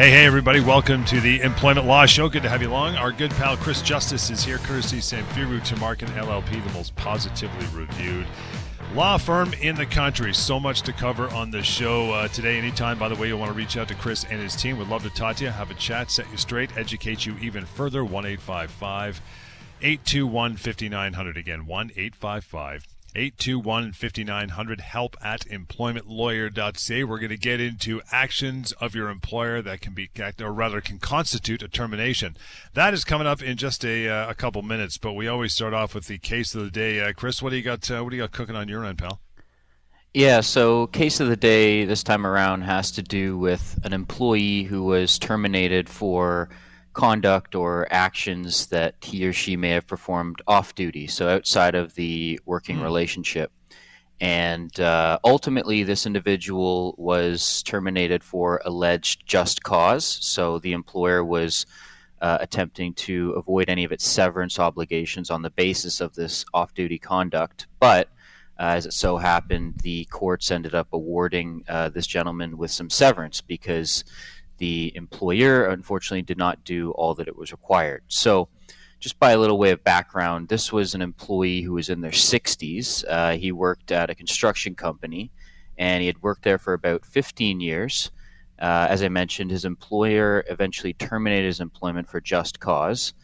Hey, hey, everybody. Welcome to the Employment Law Show. Good to have you along. Our good pal Chris Justice is here, courtesy Samfiru Tumarkin LLP, the most positively reviewed law firm in the country. So much to cover on the show uh, today. Anytime, by the way, you want to reach out to Chris and his team, would love to talk to you, have a chat, set you straight, educate you even further. 1 855 821 5900. Again, 1 855 821 5900 help at employmentlawyer.ca. We're going to get into actions of your employer that can be, or rather, can constitute a termination. That is coming up in just a, uh, a couple minutes, but we always start off with the case of the day. Uh, Chris, what do you got? Uh, what do you got cooking on your end, pal? Yeah, so case of the day this time around has to do with an employee who was terminated for conduct or actions that he or she may have performed off duty, so outside of the working mm. relationship. And uh, ultimately, this individual was terminated for alleged just cause. So the employer was uh, attempting to avoid any of its severance obligations on the basis of this off duty conduct. But uh, as it so happened, the courts ended up awarding uh, this gentleman with some severance because the employer unfortunately did not do all that it was required. So, just by a little way of background, this was an employee who was in their 60s. Uh, he worked at a construction company and he had worked there for about 15 years. Uh, as I mentioned, his employer eventually terminated his employment for just cause.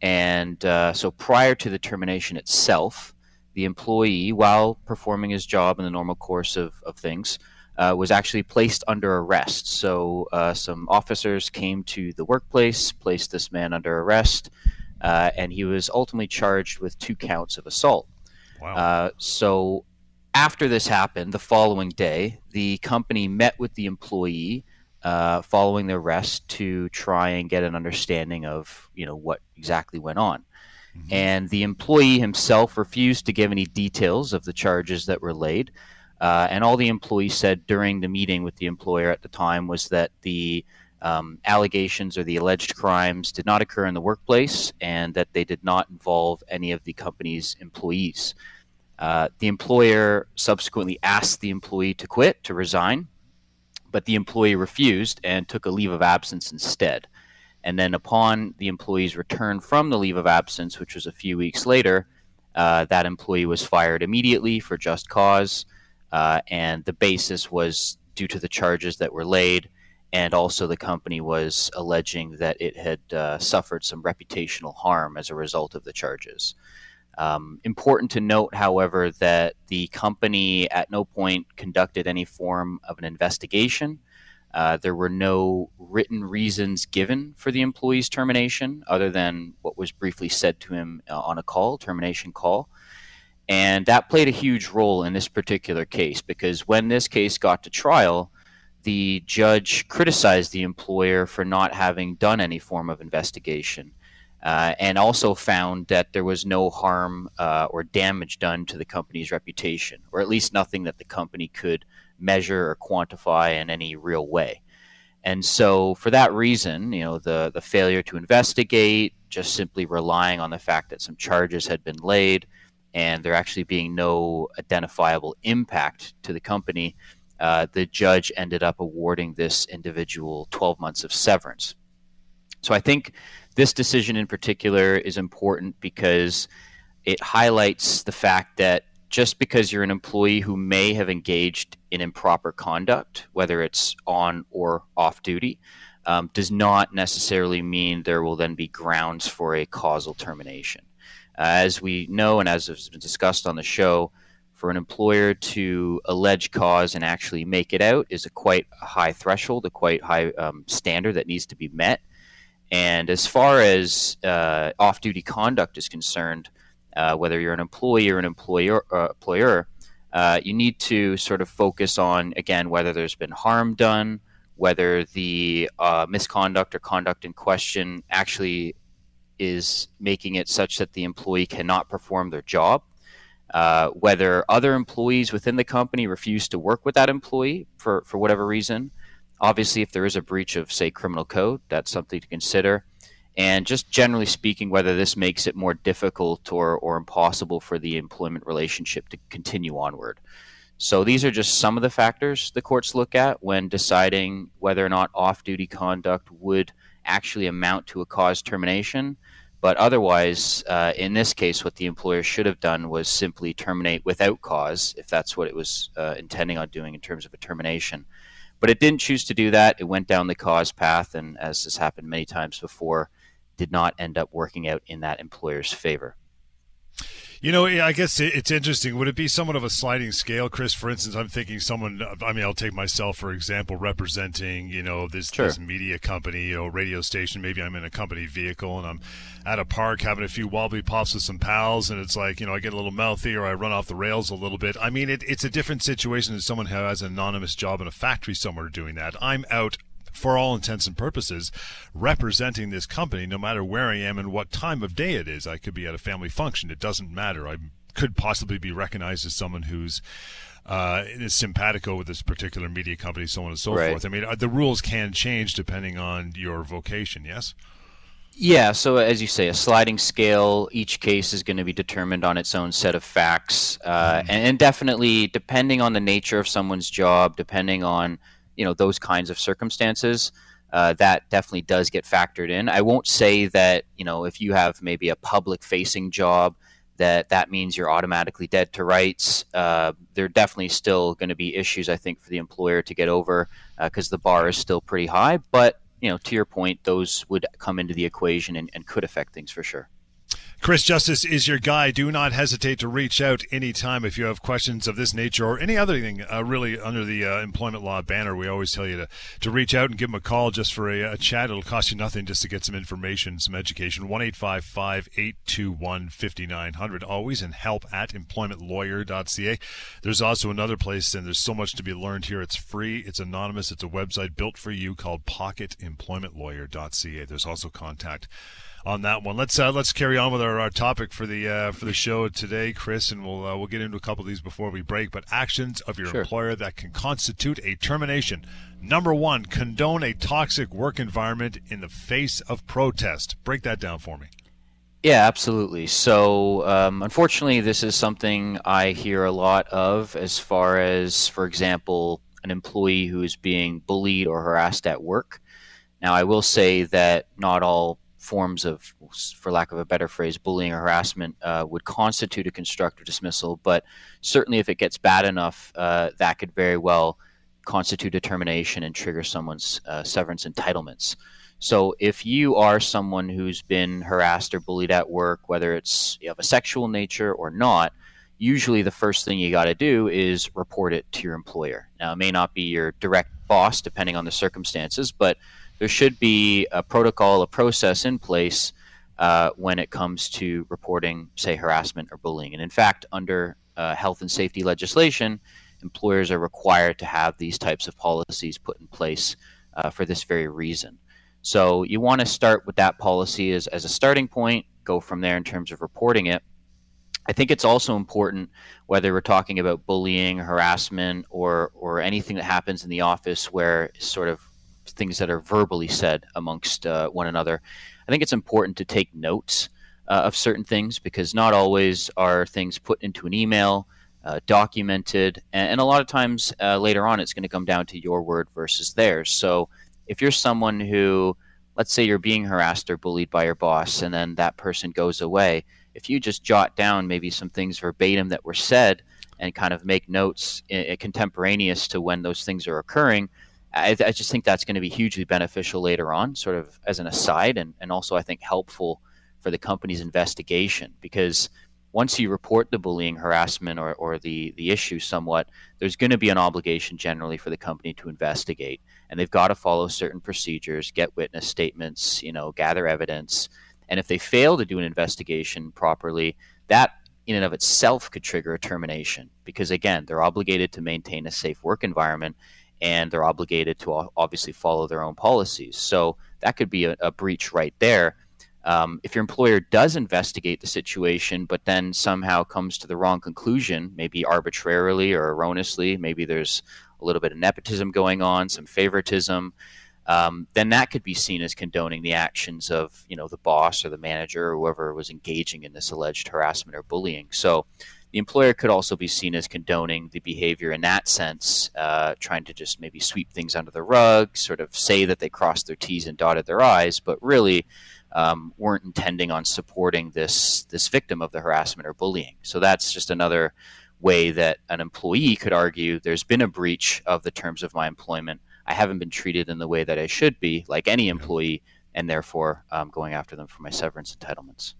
And uh, so prior to the termination itself, the employee, while performing his job in the normal course of, of things, uh, was actually placed under arrest. So uh, some officers came to the workplace, placed this man under arrest, uh, and he was ultimately charged with two counts of assault. Wow. Uh, so after this happened, the following day, the company met with the employee uh, following the arrest to try and get an understanding of you know what exactly went on. Mm-hmm. And the employee himself refused to give any details of the charges that were laid. Uh, and all the employees said during the meeting with the employer at the time was that the um, allegations or the alleged crimes did not occur in the workplace and that they did not involve any of the company's employees. Uh, the employer subsequently asked the employee to quit, to resign, but the employee refused and took a leave of absence instead. And then, upon the employee's return from the leave of absence, which was a few weeks later, uh, that employee was fired immediately for just cause uh, and the basis was due to the charges that were laid, and also the company was alleging that it had uh, suffered some reputational harm as a result of the charges. Um, important to note, however, that the company at no point conducted any form of an investigation. Uh, there were no written reasons given for the employee's termination other than what was briefly said to him uh, on a call, termination call. And that played a huge role in this particular case because when this case got to trial, the judge criticized the employer for not having done any form of investigation uh, and also found that there was no harm uh, or damage done to the company's reputation, or at least nothing that the company could measure or quantify in any real way. And so, for that reason, you know, the, the failure to investigate, just simply relying on the fact that some charges had been laid, and there actually being no identifiable impact to the company, uh, the judge ended up awarding this individual 12 months of severance. So I think this decision in particular is important because it highlights the fact that just because you're an employee who may have engaged in improper conduct, whether it's on or off duty, um, does not necessarily mean there will then be grounds for a causal termination. Uh, as we know and as has been discussed on the show, for an employer to allege cause and actually make it out is a quite high threshold, a quite high um, standard that needs to be met. And as far as uh, off-duty conduct is concerned, uh, whether you're an employee or an employer, uh, employer uh, you need to sort of focus on again whether there's been harm done, whether the uh, misconduct or conduct in question actually is making it such that the employee cannot perform their job. Uh, whether other employees within the company refuse to work with that employee for, for whatever reason. Obviously, if there is a breach of, say, criminal code, that's something to consider. And just generally speaking, whether this makes it more difficult or, or impossible for the employment relationship to continue onward. So these are just some of the factors the courts look at when deciding whether or not off duty conduct would actually amount to a cause termination. But otherwise, uh, in this case, what the employer should have done was simply terminate without cause, if that's what it was uh, intending on doing in terms of a termination. But it didn't choose to do that. It went down the cause path, and as has happened many times before, did not end up working out in that employer's favor. You know, I guess it's interesting. Would it be somewhat of a sliding scale, Chris? For instance, I'm thinking someone. I mean, I'll take myself for example, representing you know this, sure. this media company, you know, radio station. Maybe I'm in a company vehicle and I'm at a park having a few wobbly pops with some pals, and it's like you know I get a little mouthy or I run off the rails a little bit. I mean, it, it's a different situation than someone who has an anonymous job in a factory somewhere doing that. I'm out for all intents and purposes, representing this company no matter where I am and what time of day it is. I could be at a family function. It doesn't matter. I could possibly be recognized as someone who's uh, is simpatico with this particular media company, so on and so right. forth. I mean, uh, the rules can change depending on your vocation, yes? Yeah, so as you say, a sliding scale. Each case is going to be determined on its own set of facts, uh, mm-hmm. and, and, definitely depending on the nature of someone's job, depending on you know those kinds of circumstances, uh, that definitely does get factored in. I won't say that you know if you have maybe a public facing job that that means you're automatically dead to rights. Uh, there are definitely still going to be issues I think for the employer to get over because uh, the bar is still pretty high. But you know to your point, those would come into the equation and, and could affect things for sure. Chris Justice is your guy. Do not hesitate to reach out anytime if you have questions of this nature or any other thing uh, really under the uh, employment law banner. We always tell you to, to reach out and give them a call just for a, a chat. It'll cost you nothing just to get some information, some education. 1 821 5900. Always and help at employmentlawyer.ca. There's also another place, and there's so much to be learned here. It's free, it's anonymous, it's a website built for you called pocketemploymentlawyer.ca. There's also contact on that one. Let's uh, let's carry on with our, our topic for the uh, for the show today, Chris, and we'll uh, we'll get into a couple of these before we break. But actions of your sure. employer that can constitute a termination. Number one, condone a toxic work environment in the face of protest. Break that down for me. Yeah, absolutely. So, um, unfortunately, this is something I hear a lot of as far as, for example, an employee who is being bullied or harassed at work. Now, I will say that not all forms of, for lack of a better phrase, bullying or harassment uh, would constitute a constructive dismissal. But certainly, if it gets bad enough, uh, that could very well constitute a termination and trigger someone's uh, severance entitlements. So, if you are someone who's been harassed or bullied at work, whether it's of a sexual nature or not, usually the first thing you got to do is report it to your employer. Now, it may not be your direct boss, depending on the circumstances, but there should be a protocol, a process in place uh, when it comes to reporting, say, harassment or bullying. And in fact, under uh, health and safety legislation, employers are required to have these types of policies put in place uh, for this very reason. So you want to start with that policy as, as a starting point, go from there in terms of reporting it. I think it's also important whether we're talking about bullying, harassment, or or anything that happens in the office where sort of things that are verbally said amongst uh, one another. I think it's important to take notes uh, of certain things because not always are things put into an email, uh, documented, and, and, a lot of times uh, later on it's going to come down to your word versus theirs. So if you're someone who, let's say you're being harassed or bullied by your boss, and then that person goes away, if you just jot down maybe some things verbatim that were said and kind of make notes contemporaneous to when those things are occurring, I, I just think that's going to be hugely beneficial later on, sort of as an aside, and, and also I think helpful for the company's investigation because once you report the bullying, harassment, or, or the, the issue somewhat, there's going to be an obligation generally for the company to investigate. And they've got to follow certain procedures, get witness statements, you know, gather evidence. And if they fail to do an investigation properly, that in and of itself could trigger a termination because, again, they're obligated to maintain a safe work environment and they're obligated to obviously follow their own policies. So that could be a, a breach right there. Um, if your employer does investigate the situation, but then somehow comes to the wrong conclusion, maybe arbitrarily or erroneously, maybe there's a little bit of nepotism going on, some favoritism, um, then that could be seen as condoning the actions of you know the boss or the manager or whoever was engaging in this alleged harassment or bullying. So the employer could also be seen as condoning the behavior in that sense, uh, trying to just maybe sweep things under the rug, sort of say that they crossed their T's and dotted their I's, but really um, weren't intending on supporting this this victim of the harassment or bullying. So that's just another way that an employee could argue there's been a breach of the terms of my employment. I haven't been treated in the way that I should be, like any employee, and therefore um, going after them for my severance entitlements.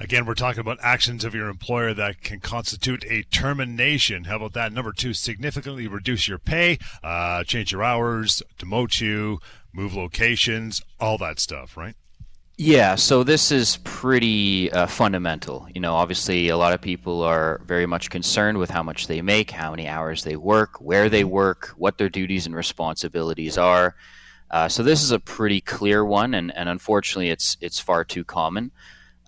Again, we're talking about actions of your employer that can constitute a termination. How about that? Number two, significantly reduce your pay, uh, change your hours, demote you, move locations, all that stuff, right? Yeah, so this is pretty uh, fundamental. You know, obviously, a lot of people are very much concerned with how much they make, how many hours they work, where they work, what their duties and responsibilities are. Uh, so this is a pretty clear one, and, and unfortunately, it's it's far too common.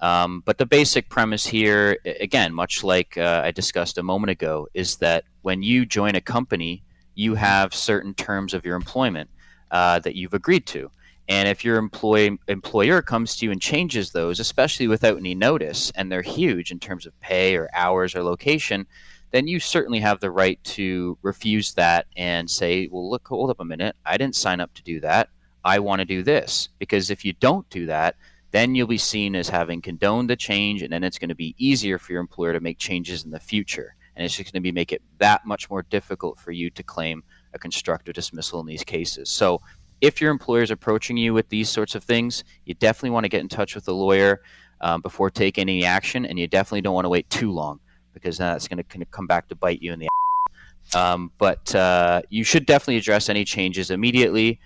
Um, but the basic premise here, again, much like uh, I discussed a moment ago, is that when you join a company, you have certain terms of your employment uh, that you've agreed to. And if your employer comes to you and changes those, especially without any notice, and they're huge in terms of pay or hours or location, then you certainly have the right to refuse that and say, well, look, hold up a minute. I didn't sign up to do that. I want to do this. Because if you don't do that, then you'll be seen as having condoned the change, and then it's going to be easier for your employer to make changes in the future. And it's just going to be make it that much more difficult for you to claim a constructive dismissal in these cases. So if your employer is approaching you with these sorts of things, you definitely want to get in touch with a lawyer um, before taking any action, and you definitely don't want to wait too long because that's going to come back to bite you in the. Um, but uh, you should definitely address any changes immediately,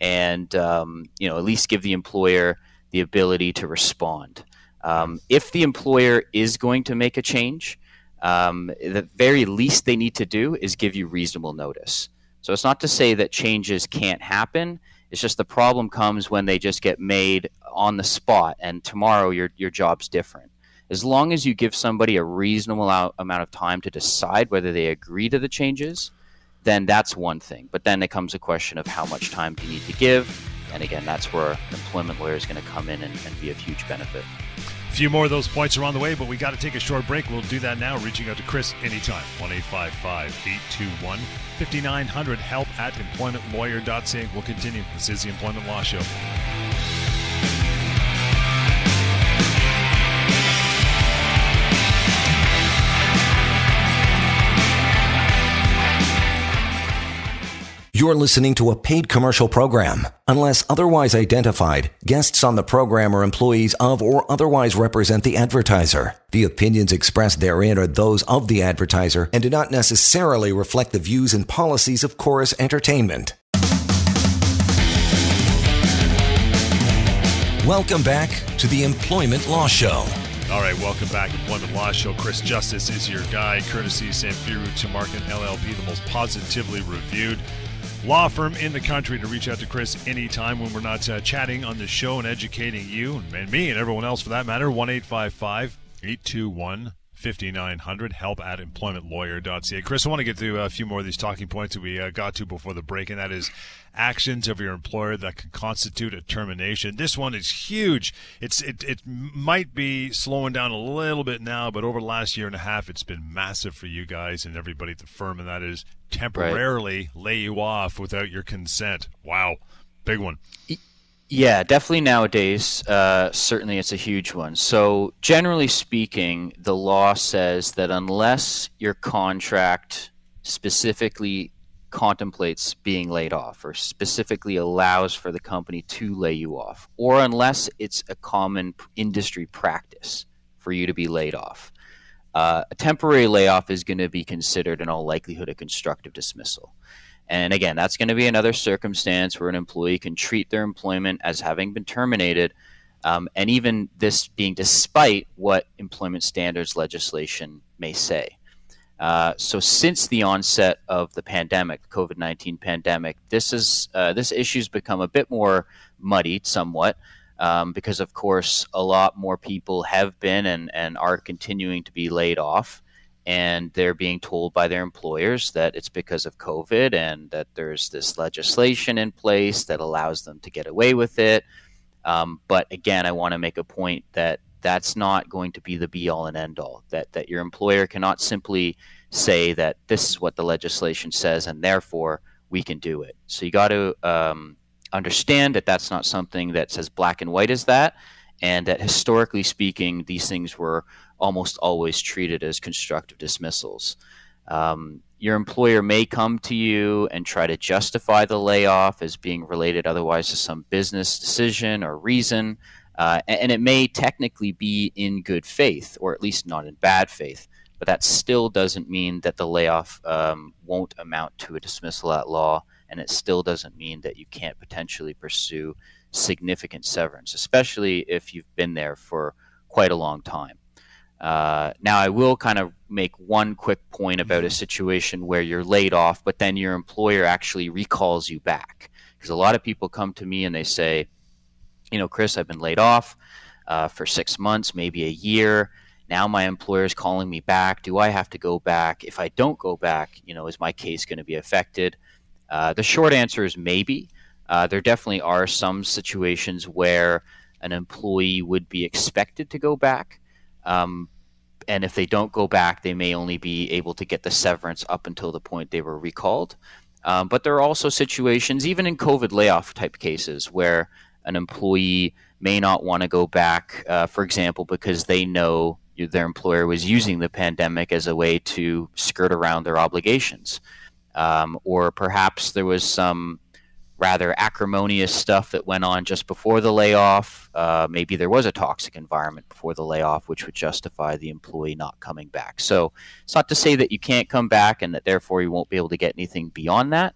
and um, you know at least give the employer the ability to respond. Um, if the employer is going to make a change, um, the very least they need to do is give you reasonable notice. So it's not to say that changes can't happen. It's just the problem comes when they just get made on the spot, and tomorrow your your job's different. As long as you give somebody a reasonable amount of time to decide whether they agree to the changes, then that's one thing. But then it comes a question of how much time do you need to give, and again, that's where an employment lawyer is going to come in and, and be a huge benefit A few more of those points are on the way, but we got to take a short break. We'll do that now, reaching out to Chris anytime. 1 821 5900. Help at employmentlawyer.ca. We'll continue. This is the Employment Law Show. You're listening to a paid commercial program. Unless otherwise identified, guests on the program are employees of or otherwise represent the advertiser. The opinions expressed therein are those of the advertiser and do not necessarily reflect the views and policies of Chorus Entertainment. Welcome back to the Employment Law Show. All right, welcome back. Employment Law Show. Chris Justice is your guy, courtesy Samfiru Tumarkin LLP, the most positively reviewed law firm in the country to reach out to Chris anytime when we're not uh, chatting on the show and educating you and me and everyone else for that matter. 1 821 5900 help at employmentlawyer.ca. Chris, I want to get to a few more of these talking points that we uh, got to before the break, and that is actions of your employer that can constitute a termination. This one is huge. It's it, it might be slowing down a little bit now, but over the last year and a half, it's been massive for you guys and everybody at the firm, and that is temporarily right. lay you off without your consent. Wow, big one. Yeah, definitely nowadays, uh, certainly it's a huge one. So, generally speaking, the law says that unless your contract specifically contemplates being laid off or specifically allows for the company to lay you off, or unless it's a common industry practice for you to be laid off. Uh, a temporary layoff is going to be considered in all likelihood a constructive dismissal. And again, that's going to be another circumstance where an employee can treat their employment as having been terminated, um, and even this being despite what employment standards legislation may say. Uh, so since the onset of the pandemic, COVID nineteen pandemic, this is uh, this issue's become a bit more muddied, somewhat. Um, because of course a lot more people have been and, and are continuing to be laid off and they're being told by their employers that it's because of COVID and that there's this legislation in place that allows them to get away with it. Um, but again, I want to make a point that that's not going to be the be all and end all. That that your employer cannot simply say that this is what the legislation says and therefore we can do it. So you got to um, understand that that's not something that's as black and white as that, and that historically speaking, these things were almost always treated as constructive dismissals. Um, your employer may come to you and try to justify the layoff as being related otherwise to some business decision or reason, uh, and it may technically be in good faith, or at least not in bad faith. But that still doesn't mean that the layoff um, won't amount to a dismissal at law, and it still doesn't mean that you can't potentially pursue significant severance, especially if you've been there for quite a long time. Uh, now, I will kind of make one quick point about a situation where you're laid off, but then your employer actually recalls you back. Because a lot of people come to me and they say, you know, Chris, I've been laid off uh, for six months, maybe a year. Now my employer is calling me back. Do I have to go back? If I don't go back, you know, is my case going to be affected? Uh, the short answer is maybe. Uh, there definitely are some situations where an employee would be expected to go back. Um, and if they don't go back, they may only be able to get the severance up until the point they were recalled. Um, but there are also situations, even in COVID layoff type cases, where an employee may not want to go back, uh, for example, because they know their employer was using the pandemic as a way to skirt around their obligations. Um, or perhaps there was some rather acrimonious stuff that went on just before the layoff. Uh, maybe there was a toxic environment before the layoff, which would justify the employee not coming back. So it's not to say that you can't come back and that therefore you won't be able to get anything beyond that.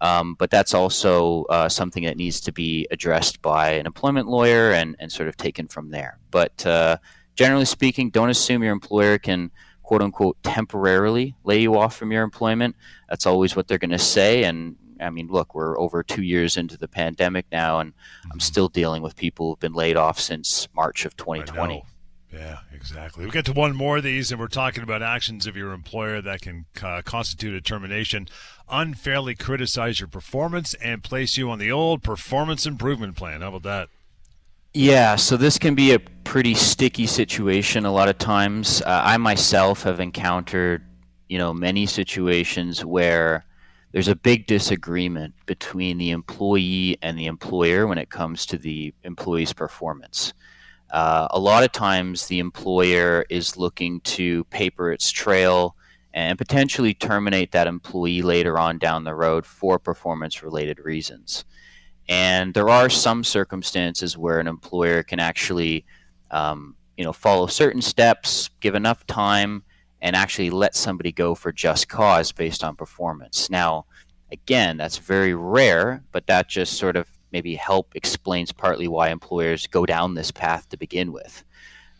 Um, but that's also uh, something that needs to be addressed by an employment lawyer and, and sort of taken from there. But uh, generally speaking, don't assume your employer can quote unquote temporarily lay you off from your employment. That's always what they're going to say. And I mean, look, we're over two years into the pandemic now, and mm-hmm. I'm still dealing with people who've been laid off since March of 2020. Yeah, exactly. We get to one more of these, and we're talking about actions of your employer that can uh, constitute a termination, unfairly criticize your performance, and place you on the old performance improvement plan. How about that? Yeah, so this can be a pretty sticky situation a lot of times. Uh, I myself have encountered, you know, many situations where there's a big disagreement between the employee and the employer when it comes to the employee's performance. Uh, a lot of times, the employer is looking to paper its trail and potentially terminate that employee later on down the road for performance related reasons. And there are some circumstances where an employer can actually, um, you know, follow certain steps, give enough time, and actually let somebody go for just cause based on performance. Now, again, that's very rare, but that just sort of maybe help explains partly why employers go down this path to begin with,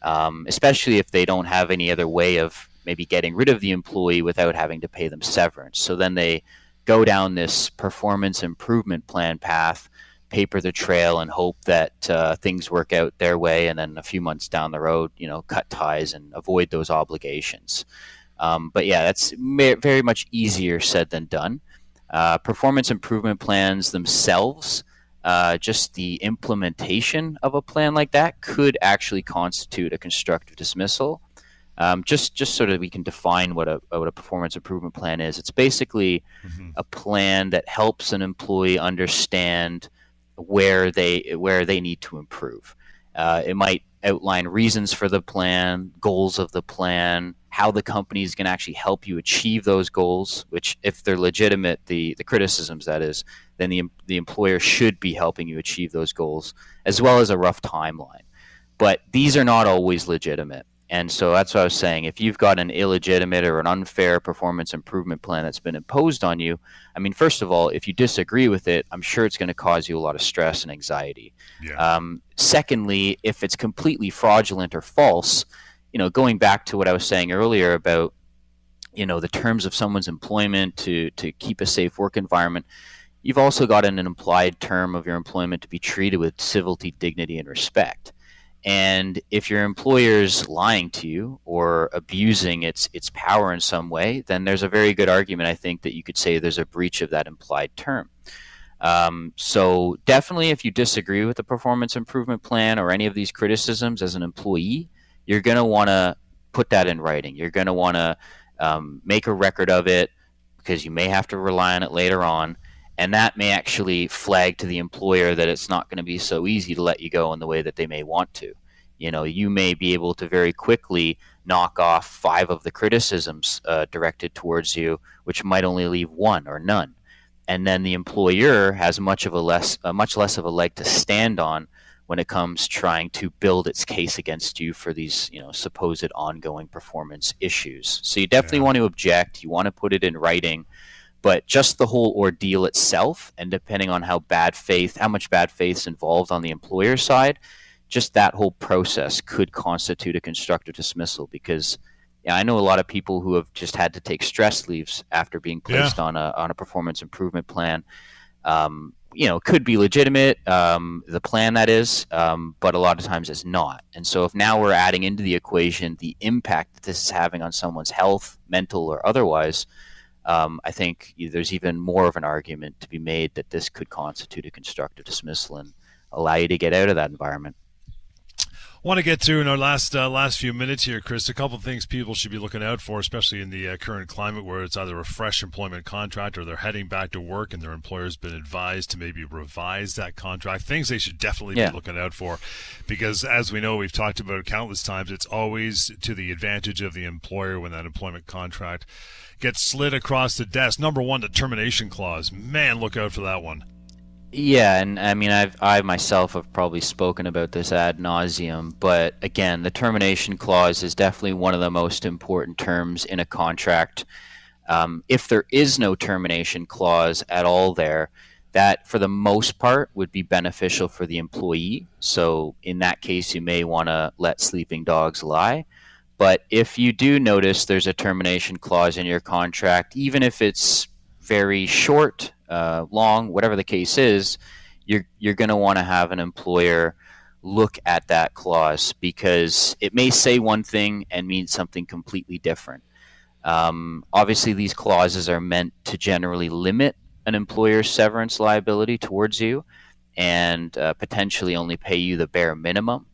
um, especially if they don't have any other way of maybe getting rid of the employee without having to pay them severance. So then they go down this performance improvement plan path paper the trail and hope that uh, things work out their way, and then a few months down the road, you know, cut ties and avoid those obligations. Um, but yeah, that's very much easier said than done. Uh, performance improvement plans themselves, uh, just the implementation of a plan like that, could actually constitute a constructive dismissal. Um, just just so that we can define what a what a performance improvement plan is. It's basically mm-hmm. a plan that helps an employee understand where they where they need to improve. Uh, it might outline reasons for the plan, goals of the plan, how the company is going to actually help you achieve those goals. Which, if they're legitimate, the the criticisms that is, then the the employer should be helping you achieve those goals, as well as a rough timeline. But these are not always legitimate. And so that's what I was saying. If you've got an illegitimate or an unfair performance improvement plan that's been imposed on you, I mean, first of all, if you disagree with it, I'm sure it's going to cause you a lot of stress and anxiety. Yeah. Um, secondly, if it's completely fraudulent or false, you know, going back to what I was saying earlier about, you know, the terms of someone's employment to to keep a safe work environment, you've also got an implied term of your employment to be treated with civility, dignity, and respect. And if your employer's lying to you or abusing its its power in some way, then there's a very good argument, I think, that you could say there's a breach of that implied term. Um, so definitely, if you disagree with the performance improvement plan or any of these criticisms as an employee, you're going to want to put that in writing. You're going to want to um, make a record of it because you may have to rely on it later on and that may actually flag to the employer that it's not going to be so easy to let you go in the way that they may want to. You know, you may be able to very quickly knock off five of the criticisms uh, directed towards you, which might only leave one or none, and then the employer has much of a less, uh, much less of a leg to stand on when it comes trying to build its case against you for these, you know, supposed ongoing performance issues. So you definitely yeah. want to object. You want to put it in writing but just the whole ordeal itself, and depending on how bad faith, how much bad faith is involved on the employer side, just that whole process could constitute a constructive dismissal because yeah, I know a lot of people who have just had to take stress leaves after being placed yeah. on a on a performance improvement plan. Um, you know, could be legitimate, um, the plan that is, um, but a lot of times it's not. And so, if now we're adding into the equation the impact that this is having on someone's health, mental or otherwise, um, I think there's even more of an argument to be made that this could constitute a constructive dismissal and allow you to get out of that environment. Want to get to in our last uh, last few minutes here, Chris. A couple of things people should be looking out for, especially in the uh, current climate where it's either a fresh employment contract or they're heading back to work and their employer's been advised to maybe revise that contract. Things they should definitely yeah. be looking out for, because as we know, we've talked about it countless times. It's always to the advantage of the employer when that employment contract gets slid across the desk. Number one, the termination clause. Man, look out for that one. Yeah, and I mean, I've I myself have probably spoken about this ad nauseum, but again, the termination clause is definitely one of the most important terms in a contract. Um, if there is no termination clause at all, there, that for the most part would be beneficial for the employee. So in that case, you may want to let sleeping dogs lie. But if you do notice there's a termination clause in your contract, even if it's very short, uh, long, whatever the case is, you're you're going to want to have an employer look at that clause because it may say one thing and mean something completely different. Um, obviously, these clauses are meant to generally limit an employer's severance liability towards you and uh, potentially only pay you the bare minimum.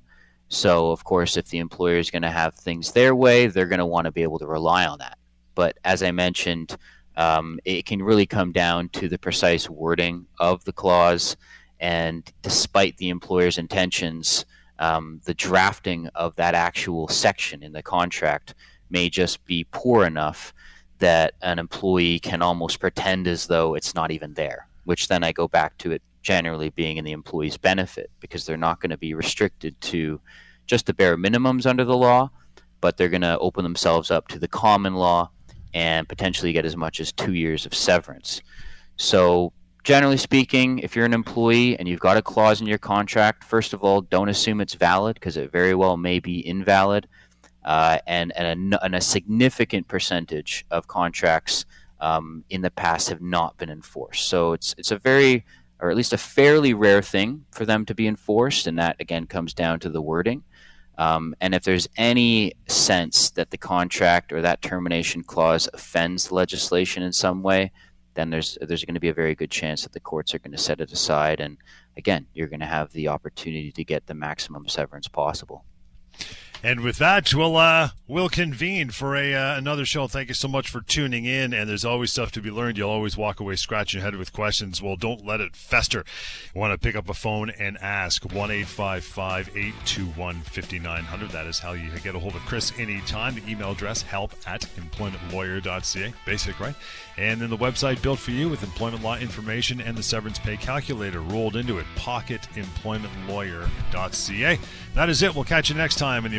So, of course, if the employer is going to have things their way, they're going to want to be able to rely on that. But as I mentioned, um, it can really come down to the precise wording of the clause. And despite the employer's intentions, um, the drafting of that actual section in the contract may just be poor enough that an employee can almost pretend as though it's not even there, which then I go back to it generally being in the employee's benefit because they're not going to be restricted to just the bare minimums under the law, but they're going to open themselves up to the common law and potentially get as much as two years of severance. So, generally speaking, if you're an employee and you've got a clause in your contract, first of all, don't assume it's valid because it very well may be invalid. Uh, and, and a, and, a, significant percentage of contracts um, in the past have not been enforced. So it's it's a very or at least a fairly rare thing for them to be enforced, and that again comes down to the wording. Um, and if there's any sense that the contract or that termination clause offends legislation in some way, then there's there's going to be a very good chance that the courts are going to set it aside, and again, you're going to have the opportunity to get the maximum severance possible. And with that, we'll uh, we'll convene for a uh, another show. Thank you so much for tuning in. And there's always stuff to be learned. You'll always walk away scratching your head with questions. Well, don't let it fester. You want to pick up a phone and ask one eight five five eight two one fifty nine hundred. That is how you get a hold of Chris anytime. The email address help at employmentlawyer.ca. Basic, right? And then the website built for you with employment law information and the severance pay calculator rolled into it. Pocketemploymentlawyer.ca. That is it. We'll catch you next time in the